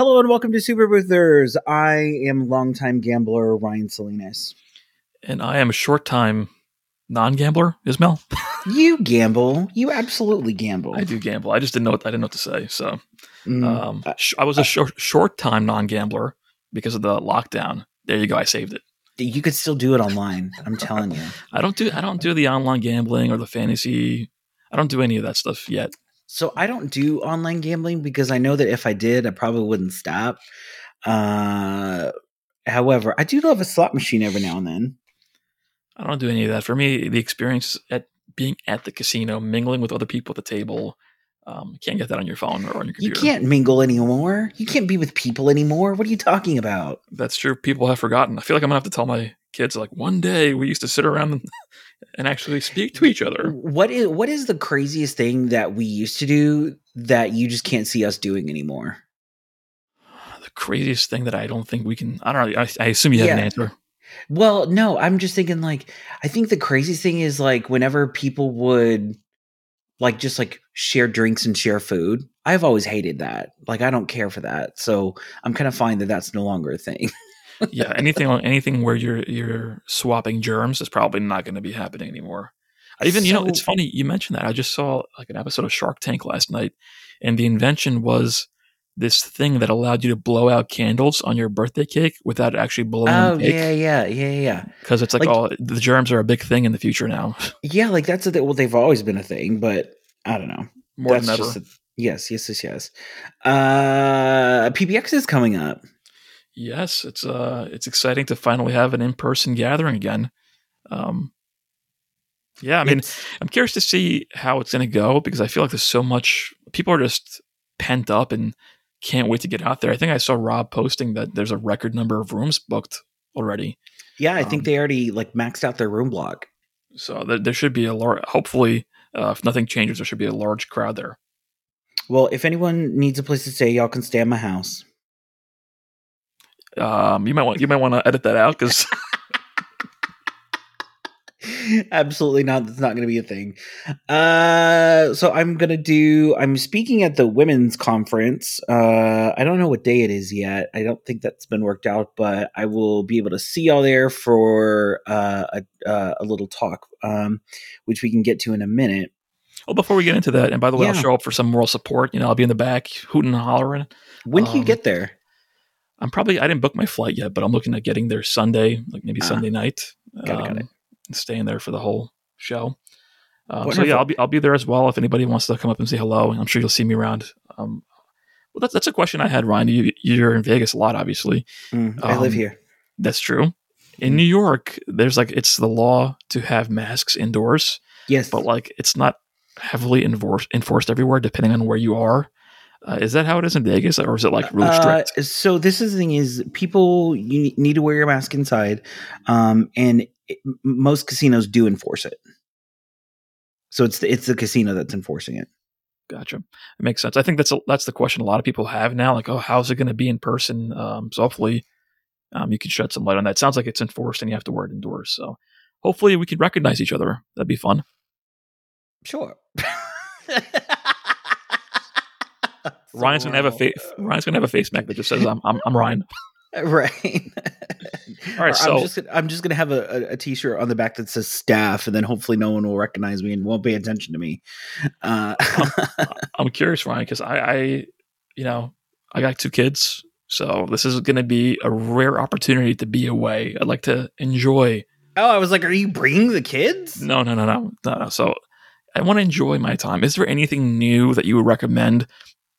Hello and welcome to Super Boothers. I am longtime gambler Ryan Salinas. And I am a short time non gambler, Ismail. You gamble. You absolutely gamble. I do gamble. I just didn't know what I didn't know what to say. So Mm, um, uh, sh- I was a short short time non gambler because of the lockdown. There you go. I saved it. you could still do it online. I'm telling you. I don't do I don't do the online gambling or the fantasy. I don't do any of that stuff yet. So I don't do online gambling because I know that if I did, I probably wouldn't stop. Uh, however, I do love a slot machine every now and then. I don't do any of that. For me, the experience at being at the casino, mingling with other people at the table, um, can't get that on your phone or on your computer. You can't mingle anymore. You can't be with people anymore. What are you talking about? That's true. People have forgotten. I feel like I'm gonna have to tell my kids like one day we used to sit around and, actually speak to each other. What is what is the craziest thing that we used to do that you just can't see us doing anymore? The craziest thing that I don't think we can. I don't know. I, I assume you have an answer. Well, no, I'm just thinking like I think the craziest thing is like whenever people would like just like share drinks and share food. I've always hated that. Like I don't care for that. So I'm kind of fine that that's no longer a thing. Yeah, anything anything where you're you're swapping germs is probably not going to be happening anymore. I even you know it's funny you mentioned that. I just saw like an episode of Shark Tank last night, and the invention was this thing that allowed you to blow out candles on your birthday cake without actually blowing Oh the cake. yeah, yeah, yeah, yeah. because it's like, Like- oh, the germs are a big thing in the future now, Yeah, like that's a th- well they've always been a thing, but I don't know. more that's than ever. a- yes, yes, yes, yes. Uh PBX is coming up. Yes, it's uh, it's exciting to finally have an in person gathering again. Um, yeah, I mean, It's- I'm curious to see how it's going to go because I feel like there's so much people are just pent up and can't wait to get out there. I think I saw Rob posting that there's a record number of rooms booked already. yeah, I think um, they already like maxed out their room block. So there, there should be a large, hopefully, uh, if nothing changes, there should be a large crowd there. Well, if anyone needs a place to stay, y'all can stay at my house. Um, you might want you might want to edit that out because Absolutely not. That's not going to be a thing. Uh, so I'm going to do. I'm speaking at the women's conference. Uh, I don't know what day it is yet. I don't think that's been worked out, but I will be able to see y'all there for uh, a uh, a little talk, um, which we can get to in a minute. well, before we get into that, and by the way, I'll show up for some moral support. You know, I'll be in the back hooting and hollering. When do you Um, get there? I'm probably I didn't book my flight yet, but I'm looking at getting there Sunday, like maybe Ah. Sunday night. Got it, got it. and Staying there for the whole show. Um, so yeah, I'll be I'll be there as well. If anybody wants to come up and say hello, I'm sure you'll see me around. Um, well, that's that's a question I had, Ryan. You, you're in Vegas a lot, obviously. Mm, I live um, here. That's true. In Mhm. New York, there's like it's the law to have masks indoors, Yes, but like it's not heavily enforced enforced everywhere, depending on where you are. Uh, is that how it is in Vegas, or is it like really Uh, strict? so this is the thing: is people you need to wear your mask inside, um, and it, most casinos do enforce it. So it's the, it's the casino that's enforcing it. Gotcha. It makes sense. I think that's a, that's the question a lot of people have now. Like, oh, how's it going to be in person? Um, so hopefully, um, you can shed some light on that. sounds like it's enforced, and you have to wear it indoors. So hopefully, we can recognize each other. That'd be fun. Sure. Ryan's gonna have a face. Ryan's gonna have a face mask that just says, "I'm I'm, I'm Ryan." right. All right, Or so- I'm just gonna, I'm just gonna have a, a, a t-shirt on the back that says staff, and then hopefully no one will recognize me and won't pay attention to me. Uh, I'm curious, Ryan, because I, I, you know, I got two kids, so this is going to be a rare opportunity to be away. I'd like to enjoy. oh, I was like, are you bringing the kids? No, no, no, no, no. no. So I want to enjoy my time. Is there anything new that you would recommend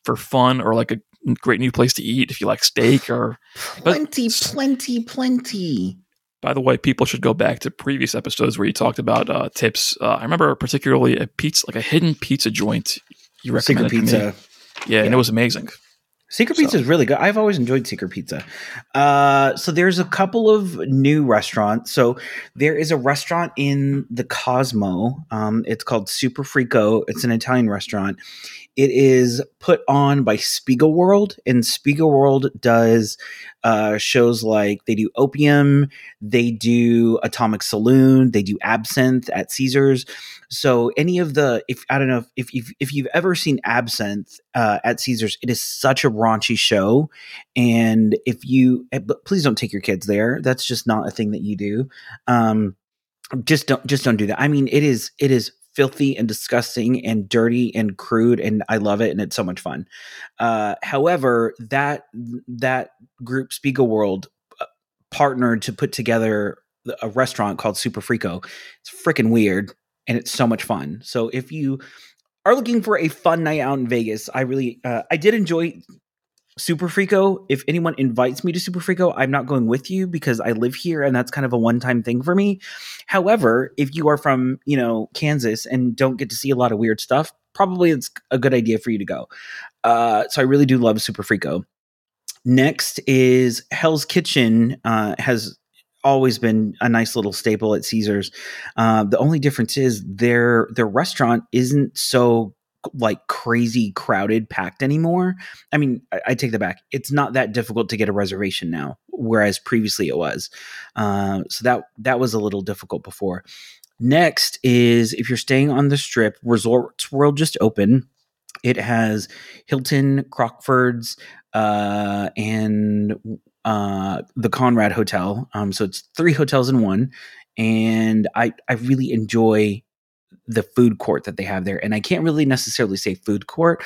for fun or like a great new place to eat if you like steak or? But- Plenty, plenty, plenty. By the way, people should go back to previous episodes where you talked about uh, tips. Uh, I remember particularly a pizza, like a hidden pizza joint. You Secret recommended to me. pizza. Yeah, and it was amazing. Secret So- Pizza is really good. I've always enjoyed Secret Pizza. Uh, so there's a couple of new restaurants. So there is a restaurant in the Cosmo. Um, it's called Super Frico. It's an Italian restaurant. It is put on by Spiegelworld, and Spiegelworld does uh, shows like they do Opium, they do Atomic Saloon, they do Absinthe at Caesars. So any of the if I don't know if if, if you've ever seen Absinthe uh, at Caesars, it is such a raunchy show, and if you eh, but please don't take your kids there. That's just not a thing that you do. Um, just don't just don't do that. I mean, it is it is filthy and disgusting and dirty and crude and I love it and it's so much fun. Uh, however, that that group Spiegel World partnered to put together a restaurant called Super Frico. It's freaking weird and it's so much fun. So if you are looking for a fun night out in Vegas, I really uh, I did enjoy Super Frico. If anyone invites me to Super Frico, I'm not going with you because I live here and that's kind of a one-time thing for me. However, if you are from, you know, Kansas and don't get to see a lot of weird stuff, probably it's a good idea for you to go. Uh, so I really do love Super Frico. Next is Hell's Kitchen uh, has always been a nice little staple at Caesars. Uh, the only difference is their their restaurant isn't so like crazy crowded packed anymore i mean I, I, take that back. It's not that difficult to get a reservation now whereas previously it was. Uh, so that that was a little difficult before. Next is if you're staying on the strip resorts world just open it has hilton crockford's uh, and uh, the Conrad Hotel. Um, so it's three hotels in one, and I I really enjoy the food court that they have there. And I can't really necessarily say food court,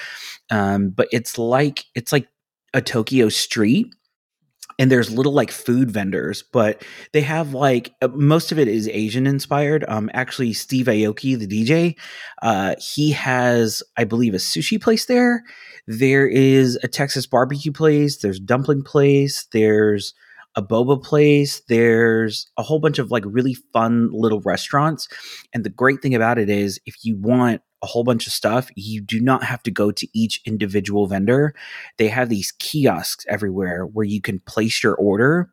um, but it's like it's like a Tokyo street and there's little like food vendors, but they have like uh, most of it is Asian inspired. Um, actually, Steve Aoki, the DJ, uh, he has, I believe, a sushi place there. There is a Texas barbecue place. There's dumpling place. There's a boba place. There's a whole bunch of like really fun little restaurants. And the great thing about it is, if you want a whole bunch of stuff, you do not have to go to each individual vendor. They have these kiosks everywhere where you can place your order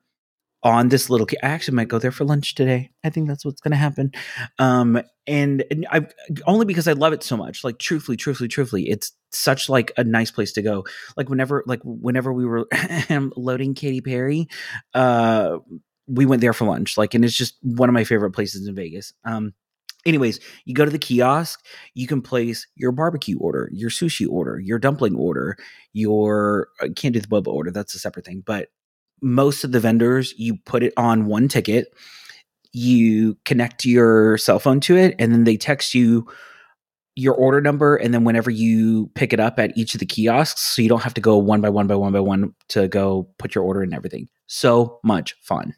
on this little I actually might go there for lunch today. I think that's what's going to happen. Um and, and I only because I love it so much. Like truthfully, truthfully, truthfully, it's such like a nice place to go. Like whenever like whenever we were loading Katy Perry, uh we went there for lunch. Like and it's just one of my favorite places in Vegas. Um anyways you go to the kiosk you can place your barbecue order your sushi order your dumpling order your I uh, can't do the boba order that's a separate thing but most of the vendors, you put it on one ticket, you connect your cell phone to it, and then they text you your order number. And then whenever you pick it up at each of the kiosks, so you don't have to go one by one by one by one to go put your order and everything. So much fun.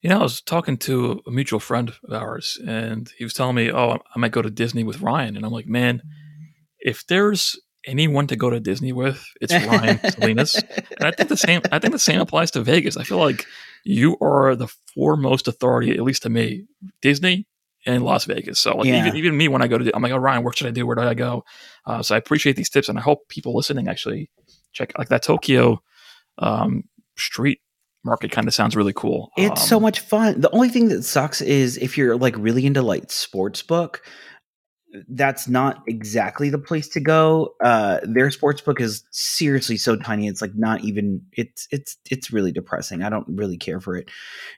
You know, I was talking to a mutual friend of ours, and he was telling me, "Oh, I might go to Disney with Ryan," and I'm like, "Man, if there's anyone to go to Disney with, it's Ryan Salinas. And I think the same I think the same applies to Vegas. I feel like you are the foremost authority, at least to me, Disney and Las Vegas. So like yeah. even, even me when I go to I'm like, oh Ryan, what should I do? Where do I go? Uh, so I appreciate these tips and I hope people listening actually check like that Tokyo um, street market kind of sounds really cool. It's um, so much fun. The only thing that sucks is if you're like really into like sports book, that's not exactly the place to go. Uh, their sports book is seriously so tiny; it's like not even. It's it's it's really depressing. I don't really care for it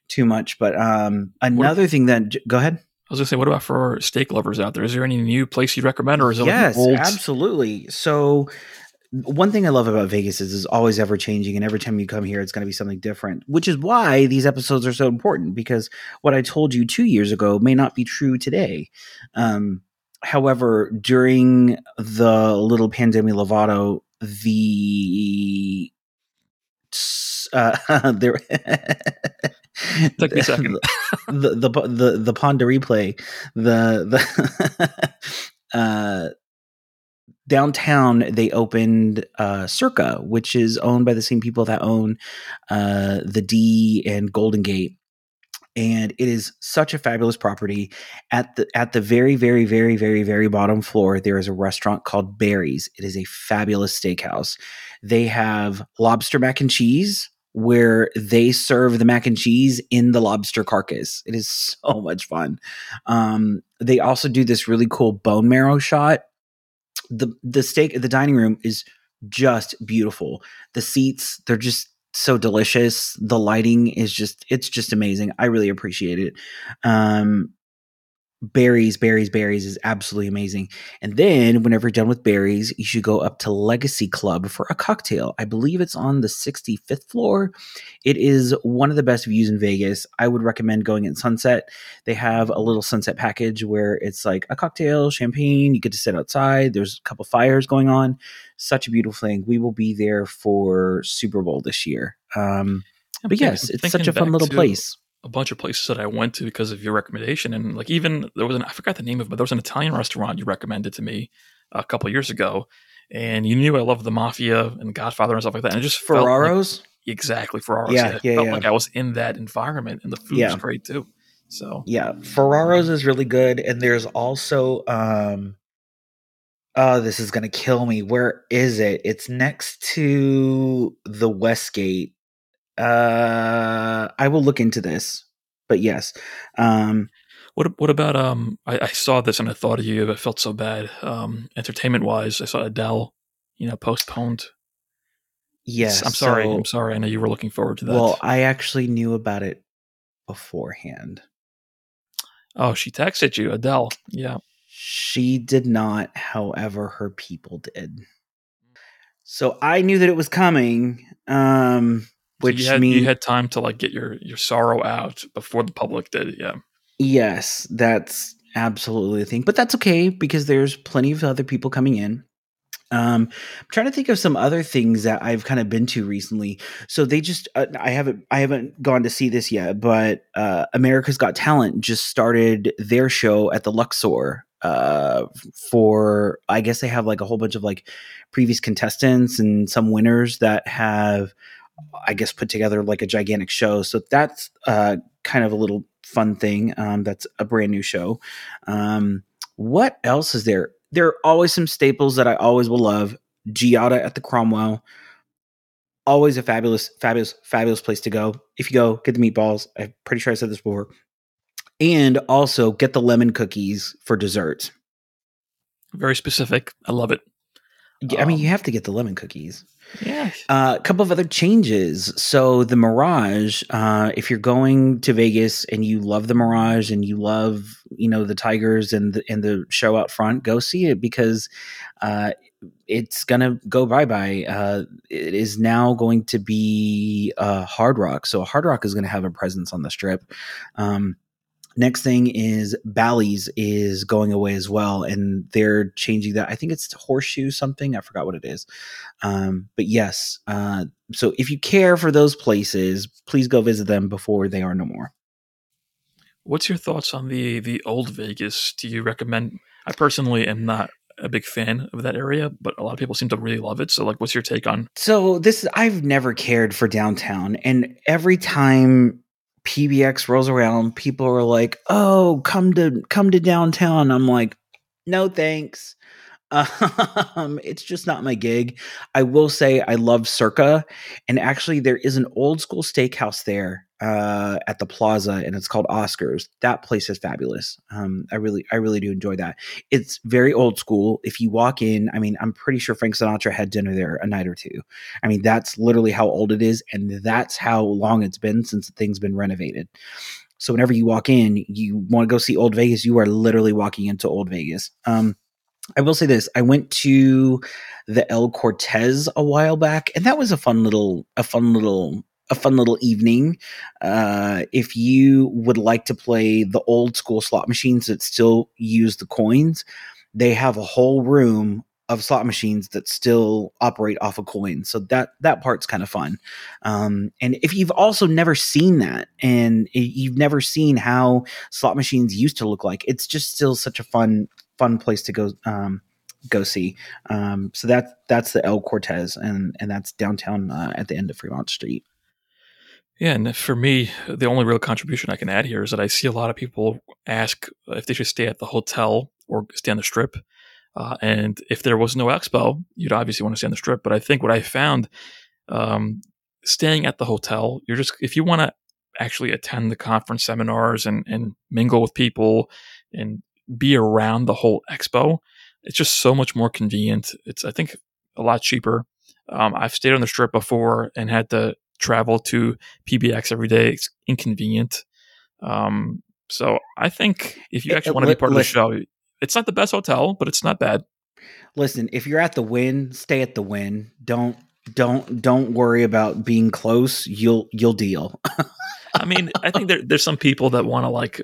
too much. But um, another what, thing that go ahead. I was gonna say, what about for steak lovers out there? Is there any new place you'd recommend, or is it yes, like absolutely. So one thing I love about Vegas is it's always ever changing, and every time you come here, it's going to be something different. Which is why these episodes are so important because what I told you two years ago may not be true today. Um, however, during the little pandemic Lovato, the uh, there took me a second. the, the the the Ponder replay the the uh downtown they opened uh circa which is owned by the same people that own uh the d and golden gate and it is such a fabulous property. At the at the very very very very very bottom floor, there is a restaurant called Barry's. It is a fabulous steakhouse. They have lobster mac and cheese where they serve the mac and cheese in the lobster carcass. It is so much fun. Um, they also do this really cool bone marrow shot the the steak the dining room is just beautiful. The seats they're just so delicious. The lighting is just it's just amazing. I really appreciate it. Um Barry's, berries, Barry's is absolutely amazing. And then, whenever you're done with Barry's, you should go up to Legacy Club for a cocktail. I believe it's on the 65th floor. It is one of the best views in Vegas. I would recommend going in sunset. They have a little sunset package where it's like a cocktail, champagne, you get to sit outside, there's a couple fires going on. Such a beautiful thing. We will be there for Super Bowl this year. Um, but yes, it's such a fun little place a bunch of places that I went to because of your recommendation. And like even there was an I forgot the name of it, but there was an Italian restaurant you recommended to me a couple years ago. And you knew I loved the mafia and Godfather and stuff like that. And it just Ferraro's? Like, exactly, Ferraro's. Yeah, yeah, felt yeah. like I was in that environment and the food yeah. was great too. So Yeah. Ferraro's is really good. And there's also um Oh, this is gonna kill me. Where is it? It's next to the Westgate uh, I will look into this, but yes. Um, what what about um? I, I, saw this and I thought of you. I felt so bad. Um, entertainment wise, I saw Adele, you know, postponed. Yes, I'm sorry. So, I'm sorry. I know you were looking forward to that. Well, I actually knew about it beforehand. Oh, she texted you, Adele. Yeah. She did not, however, her people did. So I knew that it was coming. Um, which so you had, means you had time to like get your your sorrow out before the public did. Yeah. Yes, that's absolutely the thing, but that's okay because there's plenty of other people coming in. Um, I'm trying to think of some other things that I've kind of been to recently. So they just uh, I haven't I haven't gone to see this yet, but uh, America's Got Talent just started their show at the Luxor uh for I guess they have like a whole bunch of like previous contestants and some winners that have I guess, put together like a gigantic show. So that's uh, kind of a little fun thing. Um, that's a brand new show. Um, what else is there? There are always some staples that I always will love. Giada at the Cromwell. Always a fabulous, fabulous, fabulous place to go. If you go, get the meatballs. I'm pretty sure I said this before. And also get the lemon cookies for dessert. Very specific. I love it. I mean, you um, have to get the lemon cookies. Yeah. Uh, a couple of other changes. So the Mirage, uh, if you're going to Vegas and you love the Mirage and you love, you know, the Tigers and the, and the show out front, go see it because uh, it's gonna go bye bye. Uh, it is now going to be uh, Hard Rock, so Hard Rock is going to have a presence on the strip. Um, Next thing is Bally's is going away as well, and they're changing that. I think it's horseshoe something. I forgot what it is. Um, but yes, uh, so if you care for those places, please go visit them before they are no more. What's your thoughts on the the old Vegas? Do you recommend? I personally am not a big fan of that area, but a lot of people seem to really love it. So, like, what's your take on? So this, I've never cared for downtown, and every time PBX rolls around, people are like, "Oh, come to come to downtown." I'm like, "No, thanks." Um, it's just not my gig. I will say I love Circa, and actually there is an old school steakhouse there uh, at the plaza, and it's called Oscars. That place is fabulous. Um, I really, I really do enjoy that. It's very old school. If you walk in, I mean, I'm pretty sure Frank Sinatra had dinner there a night or two. I mean, that's literally how old it is, and that's how long it's been since the thing's been renovated. So whenever you walk in, you want to go see Old Vegas, you are literally walking into Old Vegas. Um, I will say this: I went to the El Cortez a while back, and that was a fun little, a fun little, a fun little evening. Uh, if you would like to play the old school slot machines that still use the coins, they have a whole room of slot machines that still operate off of coins. So that that part's kind of fun. Um, and if you've also never seen that, and you've never seen how slot machines used to look like, it's just still such a fun fun place to go um, go see. Um, so that that's the El Cortez, and and that's downtown uh, at the end of Fremont Street. Yeah, and for me, the only real contribution I can add here is that I see a lot of people ask if they should stay at the hotel or stay on the strip. Uh, and if there was no expo, you'd obviously want to stay on the strip. But I think what I found, um, staying at the hotel, you're just if you want to actually attend the conference seminars and and mingle with people and be around the whole expo, it's just so much more convenient. It's I think a lot cheaper. Um, I've stayed on the strip before and had to travel to PBX every day. It's inconvenient. Um, so I think if you actually want to be part of the show, it's not the best hotel, but it's not bad. Listen, if you're at the Wynn, stay at the Wynn. Don't don't don't worry about being close. You'll you'll deal. I mean, I think there, there's some people that want to like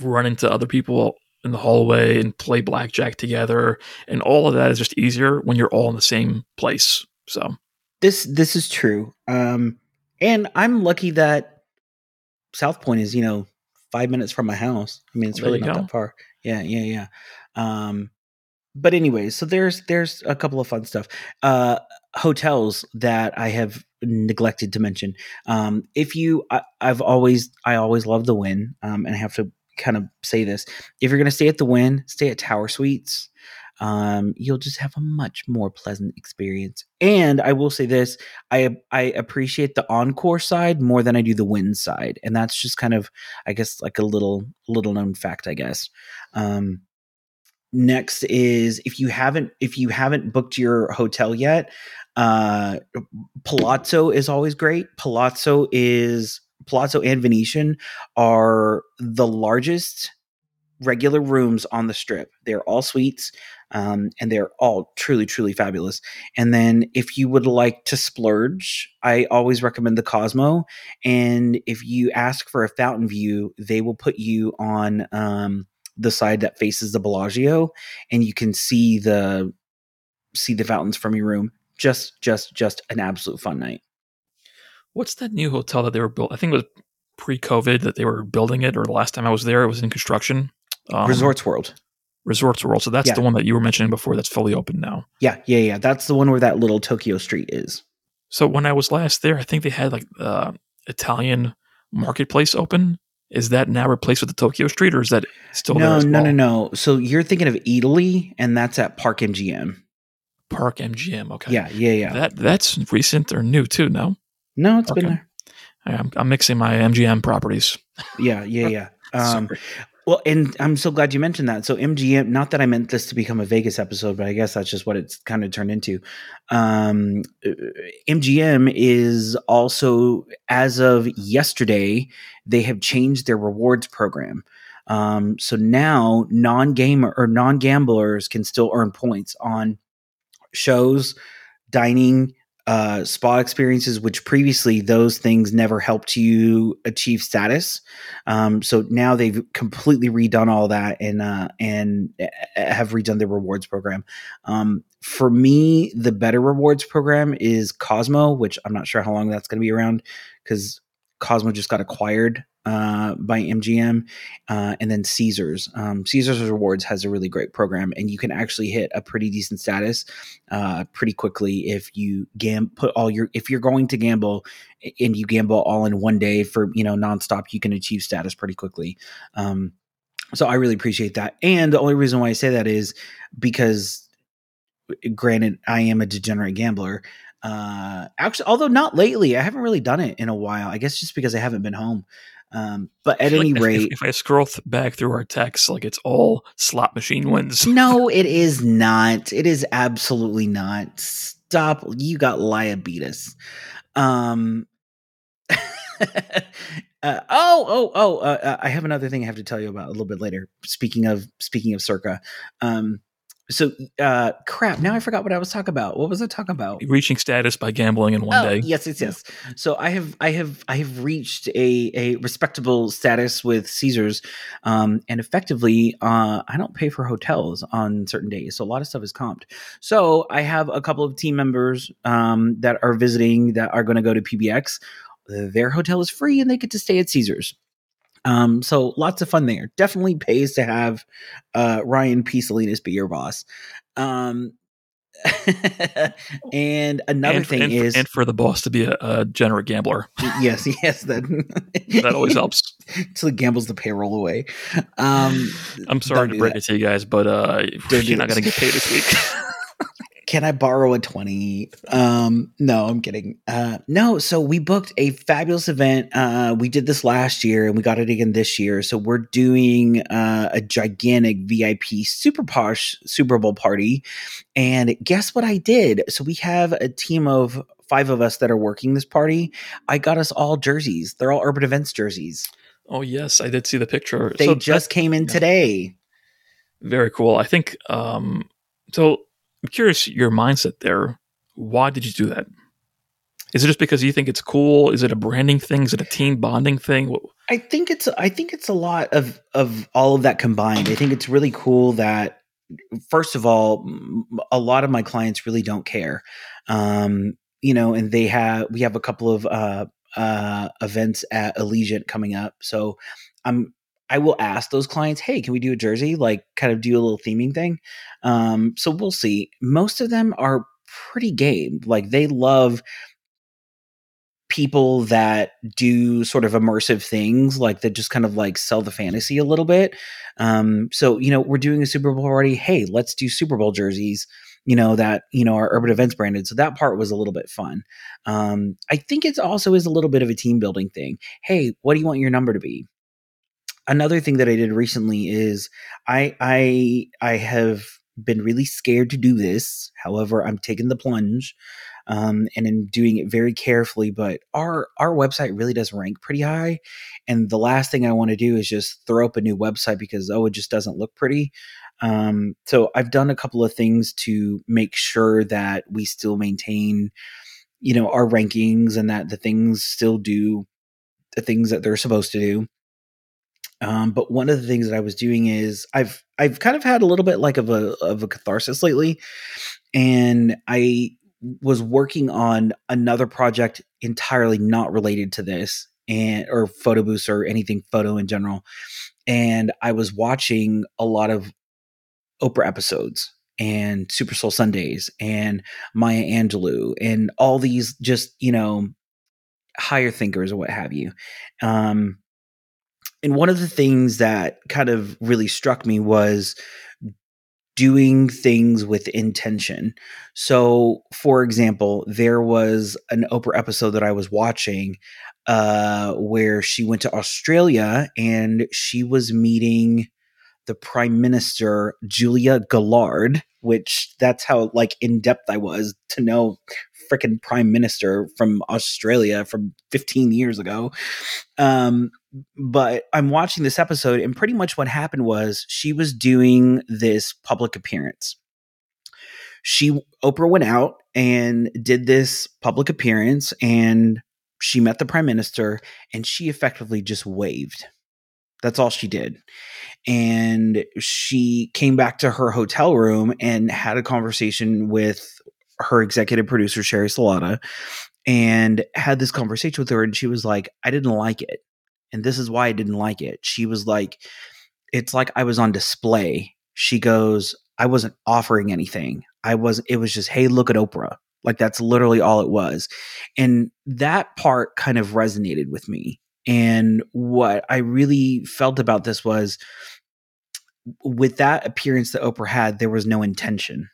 run into other people in the hallway and play blackjack together, and all of that is just easier when you're all in the same place. So this this is true. Um, and I'm lucky that South Point is you know five minutes from my house. I mean, it's really not go. that far. Yeah, yeah, yeah. Um, but anyways, so there's there's a couple of fun stuff. Uh, hotels that I have neglected to mention. Um, if you, I, have always I always love the Wynn, um, and I have to kind of say this: if you're going to stay at the Wynn, stay at Tower Suites. Um, you'll just have a much more pleasant experience. And I will say this: I I appreciate the encore side more than I do the Wynn side, and that's just kind of, I guess, like a little little known fact, I guess. Um, next is if you haven't if you haven't booked your hotel yet uh palazzo is always great palazzo is palazzo and venetian are the largest regular rooms on the strip they're all suites um, and they're all truly truly fabulous and then if you would like to splurge i always recommend the cosmo and if you ask for a fountain view they will put you on um, the side that faces the Bellagio, and you can see the see the fountains from your room. Just, just, just an absolute fun night. What's that new hotel that they were built? I think it was pre-COVID that they were building it, or the last time I was there, it was in construction. Um, Resorts World. Resorts World. So that's yeah. the one that you were mentioning before. That's fully open now. Yeah, yeah, yeah. That's the one where that little Tokyo street is. So when I was last there, I think they had like uh, Italian marketplace open, is that now replaced with the Tokyo Street, or is that still no, no, well? no, no? So you're thinking of Italy, and that's at Park MGM. Park MGM. Okay. Yeah, yeah, yeah. That that's recent or new too. No. No, it's okay. been there. I'm, I'm mixing my MGM properties. Yeah, yeah, yeah. Um, well, and I'm so glad you mentioned that. So MGM, not that I meant this to become a Vegas episode, but I guess that's just what it's kind of turned into. Um, MGM is also, as of yesterday, they have changed their rewards program. Um, so now non-gamer or non-gamblers can still earn points on shows, dining, uh, spa experiences, which previously those things never helped you achieve status. Um, so now they've completely redone all that and uh, and have redone the rewards program. Um, for me, the better rewards program is Cosmo, which I'm not sure how long that's going to be around because Cosmo just got acquired uh, by MGM, uh, and then Caesars. Um, Caesars Rewards has a really great program, and you can actually hit a pretty decent status uh, pretty quickly if you gam put all your if you're going to gamble and you gamble all in one day for you know nonstop, you can achieve status pretty quickly. Um, so I really appreciate that, and the only reason why I say that is because, granted, I am a degenerate gambler. Uh, actually, although not lately, I haven't really done it in a while. I guess just because I haven't been home. Um, but at any like rate, if, if, I scroll th- back through our text, like it's all slot machine wins. no, it is not. It is absolutely not. Stop. You got liabetes. Um, uh, oh, oh, oh! Uh, uh, I have another thing I have to tell you about a little bit later. Speaking of speaking of Circa, um, so uh crap now i forgot what i was talking about. What was i talking about? Reaching status by gambling in one oh, day. yes yes yes. So i have i have i have reached a a respectable status with caesars um and effectively uh i don't pay for hotels on certain days so a lot of stuff is comped. So i have a couple of team members um that are visiting that are going to go to pbx their hotel is free and they get to stay at caesars um, so lots of fun there. Definitely pays to have uh, Ryan P. Salinas be your boss. Um, and another and, thing and is, for, and for the boss to be a, a generate gambler. yes, yes, that that always helps. so he gambles the payroll away. Um, I'm sorry to break that. it to you guys, but uh, you're not going to get paid this week. Can I borrow a 20? Um, no, I'm kidding. Uh, no, so we booked a fabulous event. Uh, we did this last year and we got it again this year. So we're doing uh, a gigantic VIP super posh Super Bowl party. And guess what I did? So we have a team of five of us that are working this party. I got us all jerseys. They're all Urban Events jerseys. Oh, yes, I did see the picture. They so just came in yeah. today. Very cool. I think um, so. I'm curious your mindset there. Why did you do that? Is it just because you think it's cool? Is it a branding thing? Is it a team bonding thing? I think it's I think it's a lot of of all of that combined. I think it's really cool that first of all, a lot of my clients really don't care. Um, you know, and they have we have a couple of uh, uh, events at Allegiant coming up, so I'm I will ask those clients, hey, can we do a jersey? Like, kind of do a little theming thing. Um, so we'll see. Most of them are pretty game. Like, they love people that do sort of immersive things, like that just kind of like sell the fantasy a little bit. Um, so, you know, we're doing a Super Bowl already. Hey, let's do Super Bowl jerseys you know that you know our urban events branded so that part was a little bit fun um, i think it's also is a little bit of a team building thing hey what do you want your number to be another thing that I did recently is I I I have been really scared to do this. However, I'm taking the plunge. Um, and in doing it very carefully. But our our website really does rank pretty high, and the last thing I want to do is just throw up a new website because oh, it just doesn't look pretty. Um, so I've done a couple of things to make sure that we still maintain, you know, our rankings and that the things still do the things that they're supposed to do. Um, but one of the things that I was doing is I've I've kind of had a little bit like of a of a catharsis lately, and I was working on another project entirely not related to this and or photo booths or anything photo in general. And I was watching a lot of Oprah episodes and Super Soul Sundays and Maya Angelou and all these just, you know, higher thinkers or what have you. Um, and one of the things that kind of really struck me was doing things with intention. So, for example, there was an Oprah episode that I was watching uh, where she went to Australia and she was meeting the Prime Minister Julia Gillard, which that's how like in depth I was to know freaking Prime Minister from Australia from 15 years ago. Um, but I'm watching this episode, and pretty much what happened was she was doing this public appearance. She Oprah went out and did this public appearance, and she met the prime minister, and she effectively just waved. That's all she did. And she came back to her hotel room and had a conversation with her executive producer, Sheri Salata, and had this conversation with her. And she was like, I didn't like it and this is why I didn't like it. She was like, it's like I was on display. She goes, I wasn't offering anything. I was, it was just, hey, look at Oprah. Like that's literally all it was. And that part kind of resonated with me. And what I really felt about this was with that appearance that Oprah had, there was no intention.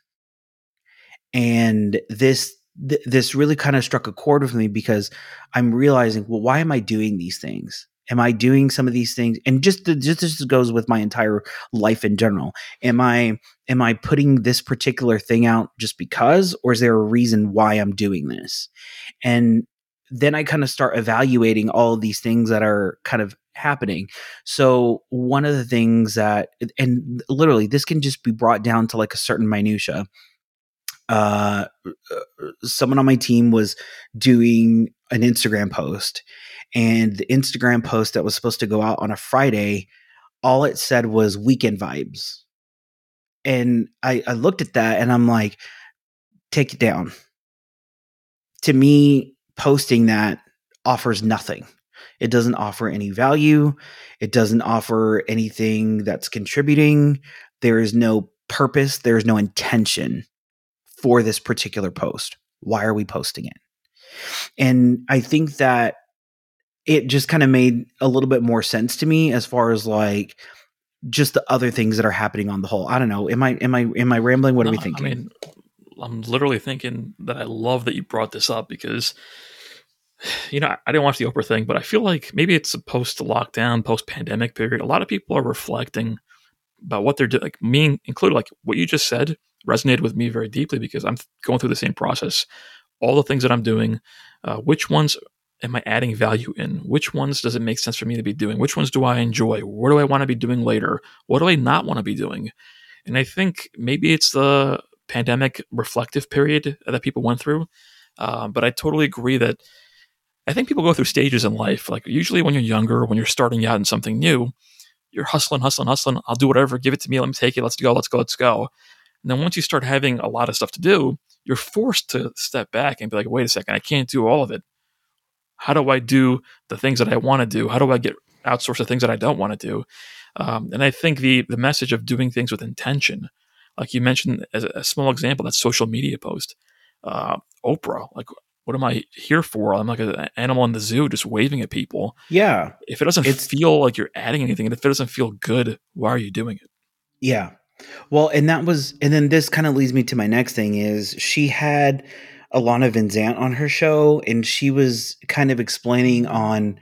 And this th- this really kind of struck a chord with me because I'm realizing, well, why am I doing these things? Am I doing some of these things? And just just this goes with my entire life in general. Am I am I putting this particular thing out just because, or is there a reason why I'm doing this? And then I kind of start evaluating all these things that are kind of happening. So one of the things that, and literally, this can just be brought down to like a certain minutia. Uh, uh someone on my team was doing an Instagram post and the Instagram post that was supposed to go out on a Friday, all it said was weekend vibes. And I, I looked at that and I'm like, take it down. To me, posting that offers nothing. It doesn't offer any value. It doesn't offer anything that's contributing. There is no purpose. There is no intention for this particular post. Why are we posting it? And I think that it just kind of made a little bit more sense to me as far as like just the other things that are happening on the whole. I don't know. Am I am I am I rambling? What no, are we thinking? I mean, I'm literally thinking that I love that you brought this up because you know, I didn't watch the Oprah thing, but I feel like maybe it's a post lockdown, post pandemic period. A lot of people are reflecting about what they're doing. Like me included, like what you just said resonated with me very deeply because I'm going through the same process. All the things that I'm doing, uh, which ones am I adding value in? Which ones does it make sense for me to be doing? Which ones do I enjoy? What do I want to be doing later? What do I not want to be doing? And I think maybe it's the pandemic reflective period that people went through. Uh, but I totally agree that I think people go through stages in life. Like usually when you're younger, when you're starting out in something new, you're hustling, hustling, hustling. I'll do whatever. Give it to me. Let me take it. Let's go. Let's go. Let's go. And then once you start having a lot of stuff to do, you're forced to step back and be like, wait a second, I can't do all of it. How do I do the things that I want to do? How do I get outsource the things that I don't want to do? Um, and I think the the message of doing things with intention, like you mentioned as a small example, that social media post, uh, Oprah, like what am I here for? I'm like an animal in the zoo just waving at people. Yeah. If it doesn't feel like you're adding anything, and if it doesn't feel good, why are you doing it? Yeah. Well, and that was, and then this kind of leads me to my next thing is she had Iyanla Vanzant on her show, and she was kind of explaining on,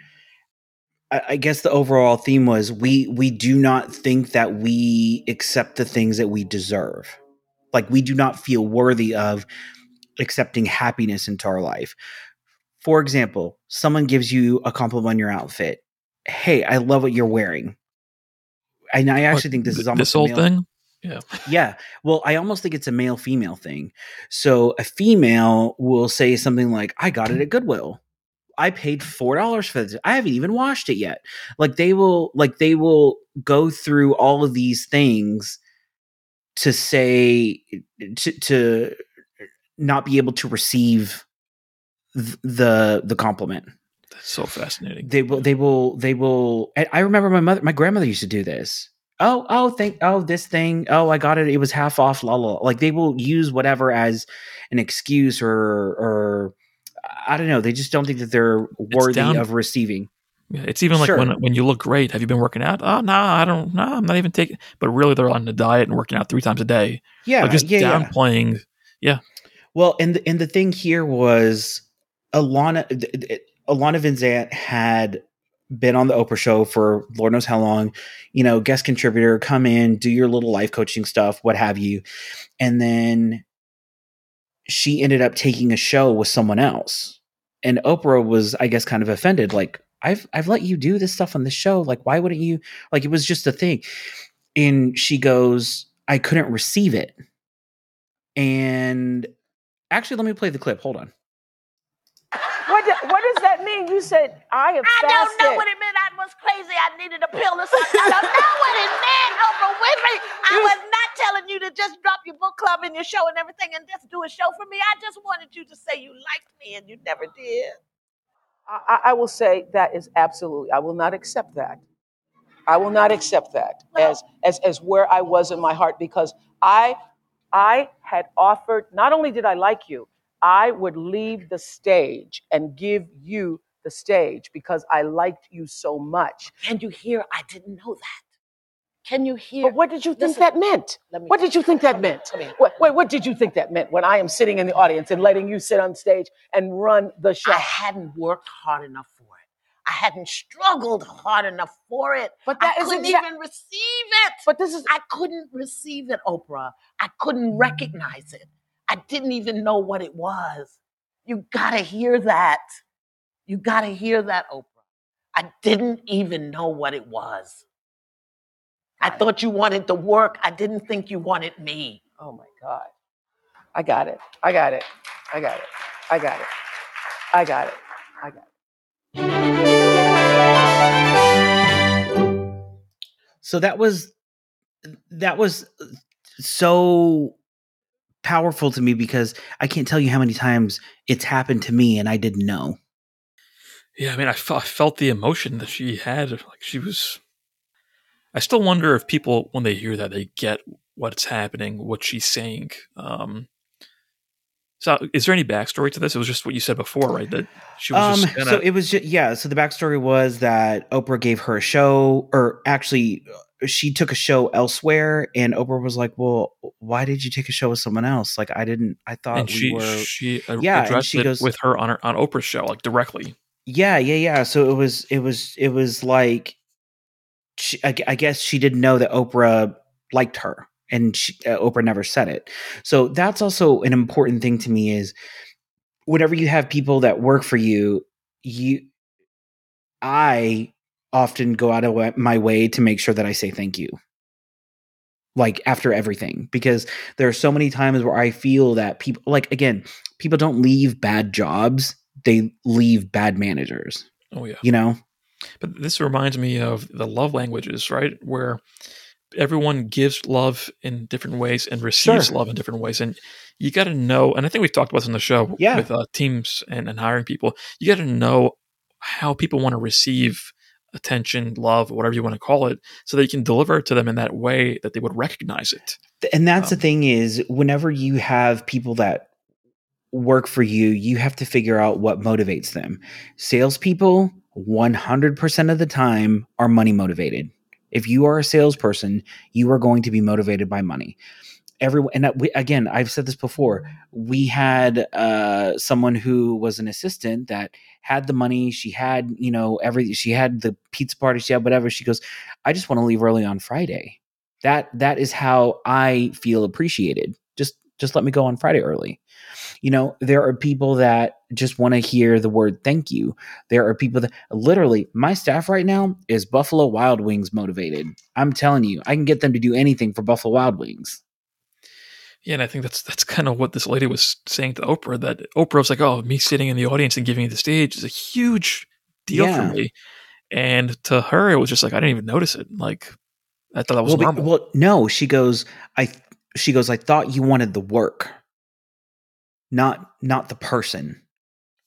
I, I guess the overall theme was we we do not think that we accept the things that we deserve, like we do not feel worthy of accepting happiness into our life. For example, someone gives you a compliment on your outfit. Hey, I love what you're wearing. And I actually think this is almost this whole thing. Yeah. Yeah. Well, I almost think it's a male female thing. So a female will say something like, I got it at Goodwill. I paid four dollars for this. I haven't even washed it yet. Like they will like they will go through all of these things to say to to not be able to receive the the compliment. That's so fascinating. They will they will they will I remember my mother my grandmother used to do this. Oh, oh, thank oh this thing. Oh, I got it. It was half off. La, la. Like they will use whatever as an excuse or or I don't know. They just don't think that they're worthy down, of receiving. Yeah, it's even like sure. when when you look great. Have you been working out? Oh no, I don't. No, I'm not even taking. But really, they're on the diet and working out three times a day. Yeah, like just yeah, downplaying. Yeah. yeah. Well, and the, and the thing here was Iyanla Iyanla Vanzant had been on the Oprah show for Lord knows how long, you know, guest contributor, come in, do your little life coaching stuff, what have you. And then she ended up taking a show with someone else. And Oprah was, I guess, kind of offended. Like, I've I've let you do this stuff on the show. Like, why wouldn't you? Like, it was just a thing. And she goes, I couldn't receive it. And Actually, let me play the clip. Hold on. What, do, what does that mean? You said I have I fasted. don't know what it meant. I was crazy. I needed a pill or something. I don't know what it meant, Oprah Winfrey. I was not telling you to just drop your book club and your show and everything and just do a show for me. I just wanted you to say you liked me and you never did. I, I will say that is absolutely. I will not accept that. I will not accept that well, as, as as where I was in my heart because I I had offered, not only did I like you, I would leave the stage and give you the stage because I liked you so much. Can you hear? I didn't know that. Can you hear? But what did you think Listen, that meant? Let me, What did you think that meant? What, what, what did you think that meant when I am sitting in the audience and letting you sit on stage and run the show? I hadn't worked hard enough for it. I hadn't struggled hard enough for it. But that I couldn't even receive it. But this is I couldn't receive it, Oprah. I couldn't mm. recognize it. I didn't even know what it was. You gotta hear that. You gotta hear that, Oprah. I didn't even know what it was. I thought you wanted the work. I didn't think you wanted me. Oh my God. I got it. I got it. I got it. I got it. I got it. I got it. So that was that was uh, so powerful to me because I can't tell you how many times it's happened to me and I didn't know. Yeah, I mean, I, f- I felt the emotion that she had. Like she was. I still wonder if people, when they hear that, they get what's happening, what she's saying. Um, So, is there any backstory to this? It was just what you said before, right? That she was Um, so it was just yeah. So the backstory was that Oprah gave her a show, or actually, she took a show elsewhere, and Oprah was like, "Well, why did you take a show with someone else? Like, I didn't. I thought and we she were." she uh, Yeah, and she it goes- with her on her on Oprah's show, like directly. Yeah, yeah, yeah. So it was, it was, it was like, she, I, I guess she didn't know that Oprah liked her, and she, uh, Oprah never said it. So that's also an important thing to me is whenever you have people that work for you, you, I often go out of my way to make sure that I say thank you. Like after everything, because there are so many times where I feel that people, like again, people don't leave bad jobs; they leave bad managers. Oh yeah. You know? But this reminds me of the love languages, right? Where everyone gives love in different ways and receives Sure. love in different ways. And you got to know, and I think we've talked about this on the show Yeah. with uh, teams and, and hiring people, you got to know how people want to receive attention, love, whatever you want to call it, so that you can deliver it to them in that way that they would recognize it. and that's Um, the thing is whenever you have people that work for you you have to figure out what motivates them. Salespeople 100% of the time are money motivated. If you are a salesperson you are going to be motivated by money. Everyone and we, again i've said this before we had uh, someone who was an assistant that had the money she had you know every she had the pizza party she had whatever she goes i just want to leave early on friday. That that is how i feel appreciated just let me go on friday early you know there are people that just want to hear the word thank you there are people that literally my staff right now is buffalo wild wings motivated i'm telling you i can get them to do anything for buffalo wild wings Yeah, and I think that's that's kind of what this lady was saying to Oprah. That Oprah was like, "Oh, me sitting in the audience and giving you the stage is a huge deal Yeah. for me," and to her, it was just like I didn't even notice it. Like I thought that was well, normal. well no she goes i she goes i thought you wanted the work not not the person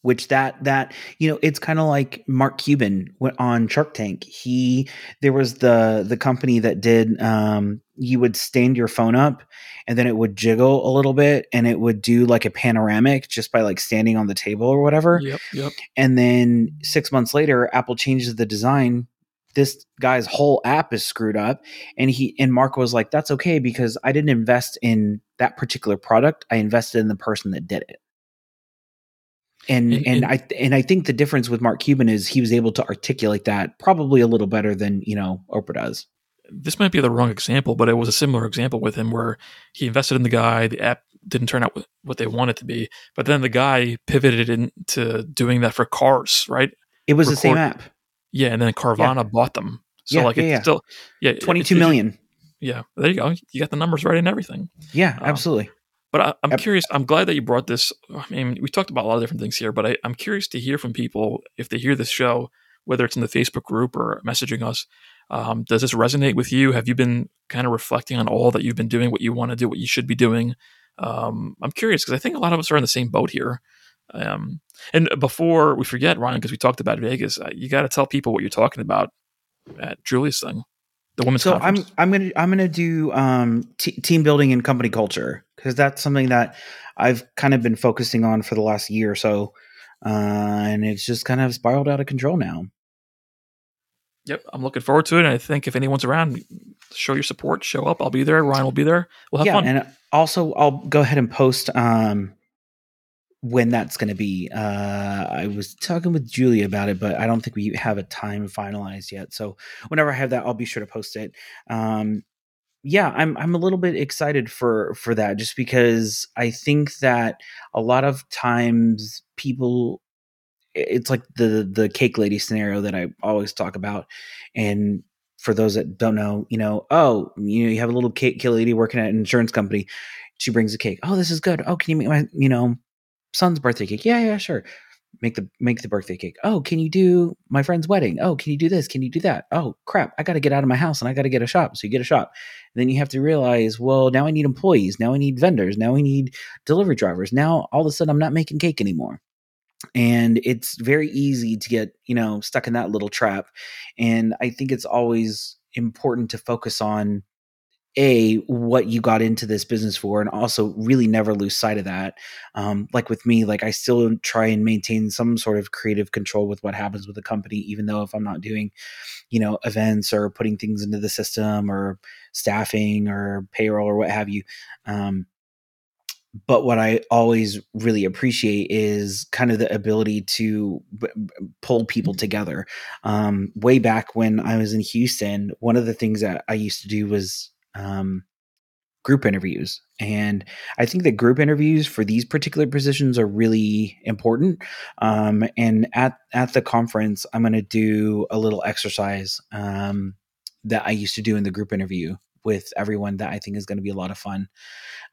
which that that you know it's kind of like mark cuban went on shark tank he there was the the company that did um you would stand your phone up and then it would jiggle a little bit and it would do like a panoramic just by like standing on the table or whatever yep, yep. and then six months later apple changes the design this guy's whole app is screwed up and he and mark was like that's okay because i didn't invest in that particular product i invested in the person that did it and And- and, and- i and i think the difference with mark cuban is he was able to articulate that probably a little better than you know oprah does This might be the wrong example, but it was a similar example with him where he invested in the guy. The app didn't turn out what they wanted to be, but then the guy pivoted into doing that for cars, right? it was the same app Yeah, and then Carvana bought them. So Yeah, like yeah, it's yeah. still yeah, 22 it's- million Yeah, there you go. You got the numbers right and everything. yeah Um, absolutely But I, I'm Yep. curious. I'm glad that you brought this. I mean, we talked about a lot of different things here, but I, I'm curious to hear from people if they hear this show, whether it's in the Facebook group or messaging us. Um, does this resonate with you? Have you been kind of reflecting on all that you've been doing, what you want to do, what you should be doing? Um, I'm curious because I think a lot of us are in the same boat here. Um, and before we forget, Ryan, because we talked about Vegas, uh, you got to tell people what you're talking about at Julia's thing, the women's so i'm i'm gonna i'm gonna do um t- team building and company culture because that's something that i've kind of been focusing on for the last year or so uh and it's just kind of spiraled out of control now Yep, I'm looking forward to it. And I think if anyone's around, show your support, show up. I'll be there. Ryan will be there. We'll have yeah fun. and also i'll go ahead and post um when that's going to be. Uh i was talking with julia about it but i don't think we have a time finalized yet so whenever i have that i'll be sure to post it. Um yeah i'm i'm a little bit excited for for that just because i think that a lot of times people it's like the the cake lady scenario that i always talk about and for those that don't know you know oh you know you have a little cake cake lady working at an insurance company. She brings a cake. Oh this is good. Oh can you make my you know son's birthday cake. Yeah yeah sure. Make the make the birthday cake. Oh can you do my friend's wedding? Oh can you do this? Can you do that? Oh crap i got to get out of my house and i got to get a shop. So you get a shop. And then you have to realize well now i need employees. Now i need vendors. Now i need delivery drivers. Now all of a sudden i'm not making cake anymore. And it's very easy to get you know stuck in that little trap. And i think it's always important to focus on a what you got into this business for and also really never lose sight of that um, like with me like i still try and maintain some sort of creative control with what happens with the company even though if i'm not doing you know events or putting things into the system or staffing or payroll or what have you um, but what I always really appreciate is kind of the ability to b- pull people together. Um, way back when I was in Houston, one of the things that I used to do was um, group interviews. And I think that group interviews for these particular positions are really important. Um, and at, at the conference, I'm going to do a little exercise um, that I used to do in the group interview with everyone that I think is going to be a lot of fun.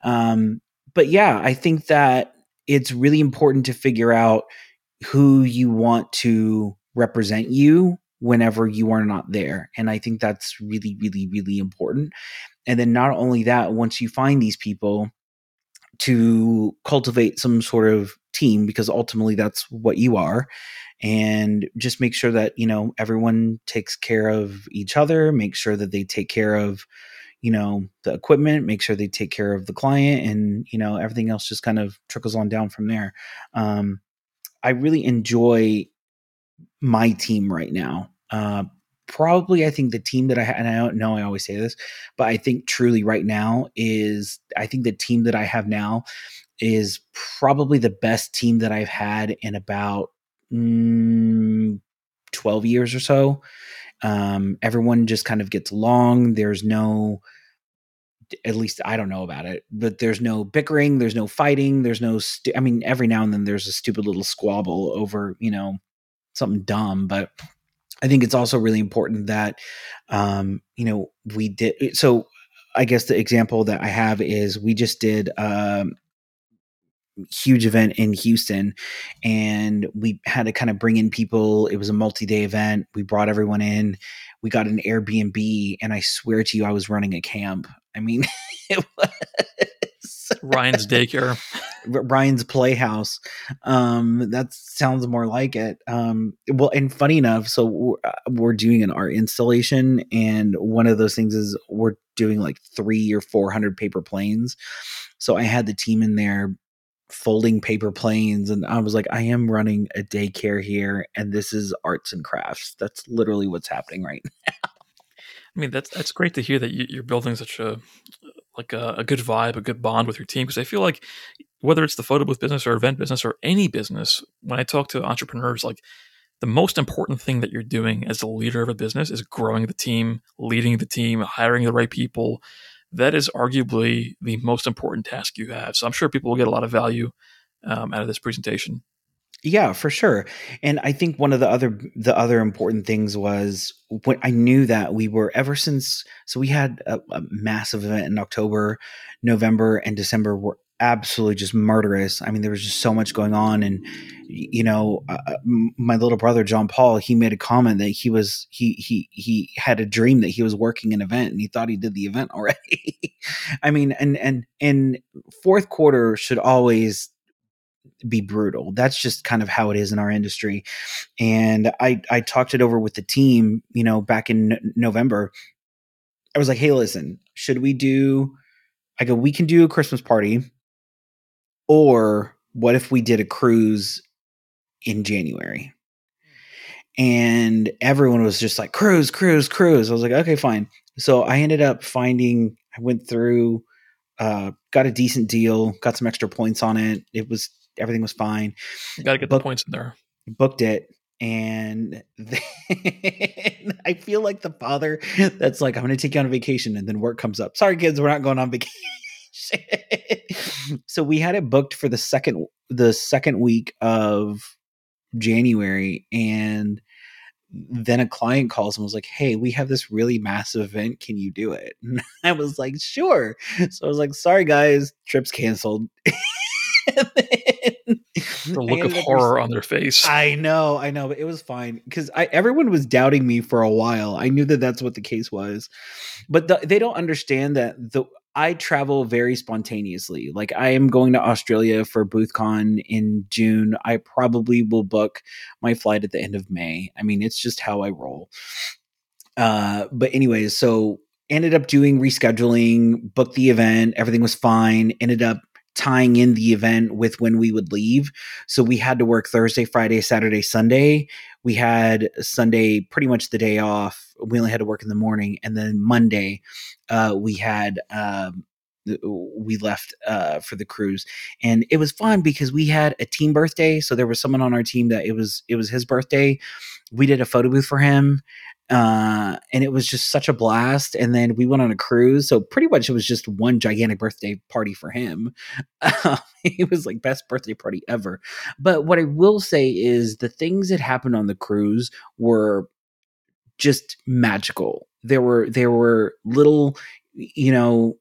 Um, but yeah, I think that it's really important to figure out who you want to represent you whenever you are not there. And I think that's really, really, really important. And then not only that, once you find these people, to cultivate some sort of team because ultimately that's what you are and just make sure that you know everyone takes care of each other make sure that they take care of you know the equipment make sure they take care of the client and you know everything else just kind of trickles on down from there um, i really enjoy my team right now uh, probably i think the team that i and i don't know i always say this but i think truly right now is i think the team that i have now is probably the best team that i've had in about mm, 12 years or so um, everyone just kind of gets along. There's no, at least I don't know about it, but there's no bickering. There's no fighting. There's no, stu- I mean, every now and then there's a stupid little squabble over, you know, something dumb, but I think it's also really important that, um, you know, we did. So I guess the example that I have is we just did um, huge event in Houston and we had to kind of bring in people. It was a multi-day event. We brought everyone in. We got an Airbnb and I swear to you I was running a camp. I mean, it was Ryan's daycare. Ryan's playhouse. Um, that sounds more like it. Um, well, and funny enough, so we're, uh, we're doing an art installation, and one of those things is we're doing like three or four hundred paper planes. So I had the team in there folding paper planes and I was like I am running a daycare here and this is arts and crafts. That's literally what's happening right now. I mean that's that's great to hear that you're building such a like a, a good vibe, a good bond with your team because I feel like whether it's the photo booth business or event business or any business, when I talk to entrepreneurs like the most important thing that you're doing as a leader of a business is growing the team, leading the team, hiring the right people, that is arguably the most important task you have. So I'm sure people will get a lot of value um, out of this presentation. Yeah, for sure. And I think one of the other the other important things was when I knew that we were ever since so we had a, a massive event in October, November, and December were absolutely just murderous. I mean, there was just so much going on, and you know, uh, uh my little brother John Paul, he made a comment that he was he he he had a dream that he was working an event, and he thought he did the event already. I mean, and and and fourth quarter should always be brutal. That's just kind of how it is in our industry. And I I talked it over with the team, you know, back in November. I was like, "Hey, listen, should we do I go, we can do a Christmas party or what if we did a cruise in January? And everyone was just like, cruise, cruise, cruise. I was like, okay, fine. So I ended up finding, I went through, uh, got a decent deal, got some extra points on it. It was, everything was fine. You got to get Book, the points in there. Booked it. And then I feel like the father that's like, I'm going to take you on a vacation. And then work comes up. Sorry, kids, we're not going on vacation. so we had it booked for the second the second week of January and then a client calls and was like, Hey, we have this really massive event. Can you do it? And I was like, Sure. So I was like, Sorry, guys, trip's canceled. the look of horror on their face. I know, I know, but it was fine because everyone was doubting me for a while. I knew that that's what the case was, but the, they don't understand that the I travel very spontaneously. Like I am going to Australia for BoothCon in June. I probably will book my flight at the end of May. I mean, it's just how I roll. Uh, but anyways, so ended up doing rescheduling, booked the event, everything was fine. Ended up tying in the event with when we would leave. So we had to work Thursday, Friday, Saturday, Sunday. We had Sunday pretty much the day off. We only had to work in the morning, and then Monday uh, we had. Um, we left uh, for the cruise and it was fun because we had a team birthday so there was someone on our team that it was it was his birthday we did a photo booth for him uh, and it was just such a blast. And then we went on a cruise, so pretty much it was just one gigantic birthday party for him. it was like best birthday party ever. But what I will say is the things that happened on the cruise were just magical. There were there were little, you know,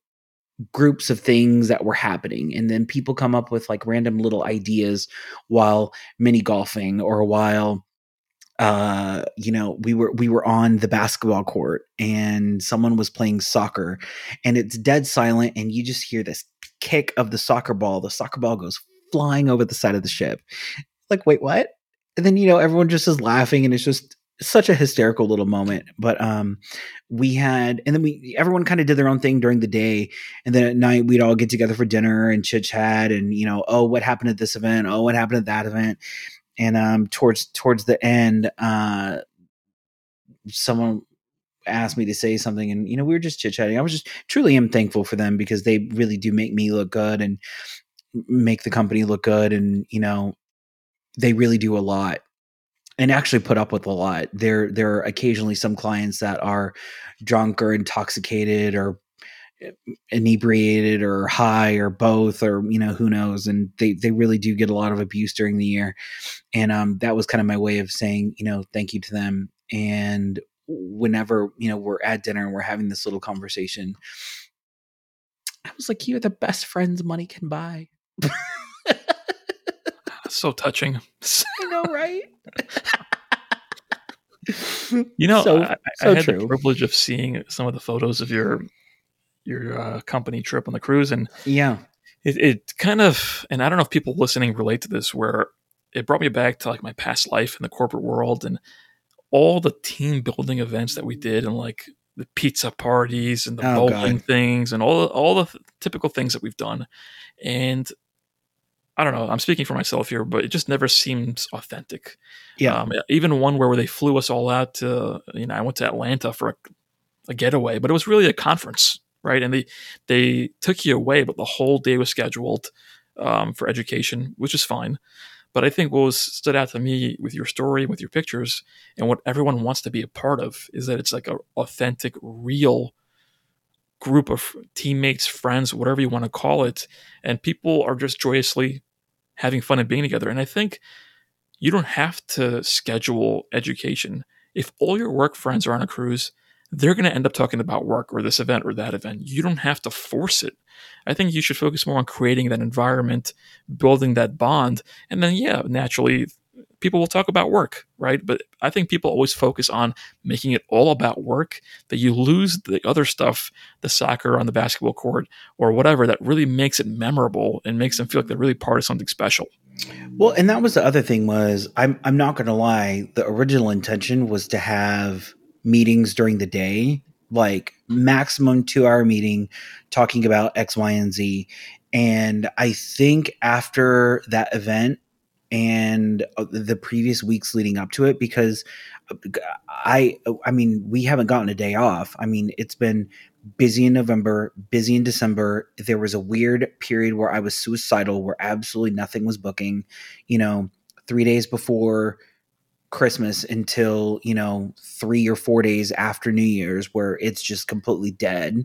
groups of things that were happening and then people come up with like random little ideas while mini golfing or while uh you know we were we were on the basketball court and someone was playing soccer and it's dead silent and you just hear this kick of the soccer ball. The soccer ball goes flying over the side of the ship. Like wait what? And then you know everyone just is laughing and it's just such a hysterical little moment. But um we had and then we everyone kind of did their own thing during the day. And then at night we'd all get together for dinner and chit chat and you know oh what happened at this event? Oh what happened at that event and um, towards towards the end, uh, someone asked me to say something, and you know we were just chit chatting. I was just truly am thankful for them because they really do make me look good and make the company look good, and you know they really do a lot and actually put up with a lot. There there are occasionally some clients that are drunk or intoxicated or inebriated or high or both or you know who knows? And they they really do get a lot of abuse during the year. And um that was kind of my way of saying you know thank you to them. And whenever you know we're at dinner and we're having this little conversation i was like you're the best friends money can buy. So touching. I know right? You know so, I, so I had true. the privilege of seeing some of the photos of your your uh, company trip on the cruise, and yeah, it, it kind of and I don't know if people listening relate to this, where it brought me back to like my past life in the corporate world and all the team building events that we did, and like the pizza parties and the oh, bowling God. things and all all the th- typical things that we've done, and I don't know. I'm speaking for myself here, but it just never seems authentic. Yeah. Um, even one where they flew us all out to, you know, I went to Atlanta for a, a getaway, but it was really a conference right? And they they took you away, but the whole day was scheduled um, for education, which is fine. But I think what was stood out to me with your story, with your pictures, and what everyone wants to be a part of is that it's like an authentic, real group of teammates, friends, whatever you want to call it, and people are just joyously having fun and being together. And I think you don't have to schedule education. If all your work friends are on a cruise, they're going to end up talking about work or this event or that event. You don't have to force it. I think you should focus more on creating that environment, building that bond, and then, yeah, naturally, people will talk about work, right? But I think people always focus on making it all about work that you lose the other stuff, the soccer on the basketball court or whatever that really makes it memorable and makes them feel like they're really part of something special. Well, and that was the other thing was I'm I'm not going to lie, the original intention was to have meetings during the day, like maximum two hour meeting talking about X, Y, and Z. And I think after that event and uh, the previous weeks leading up to it, because uh, I, I mean, we haven't gotten a day off. I mean, it's been busy in November, busy in December. There was a weird period where I was suicidal, where absolutely nothing was booking. You know, three days before Christmas until, you know, three or four days after New Year's, where it's just completely dead.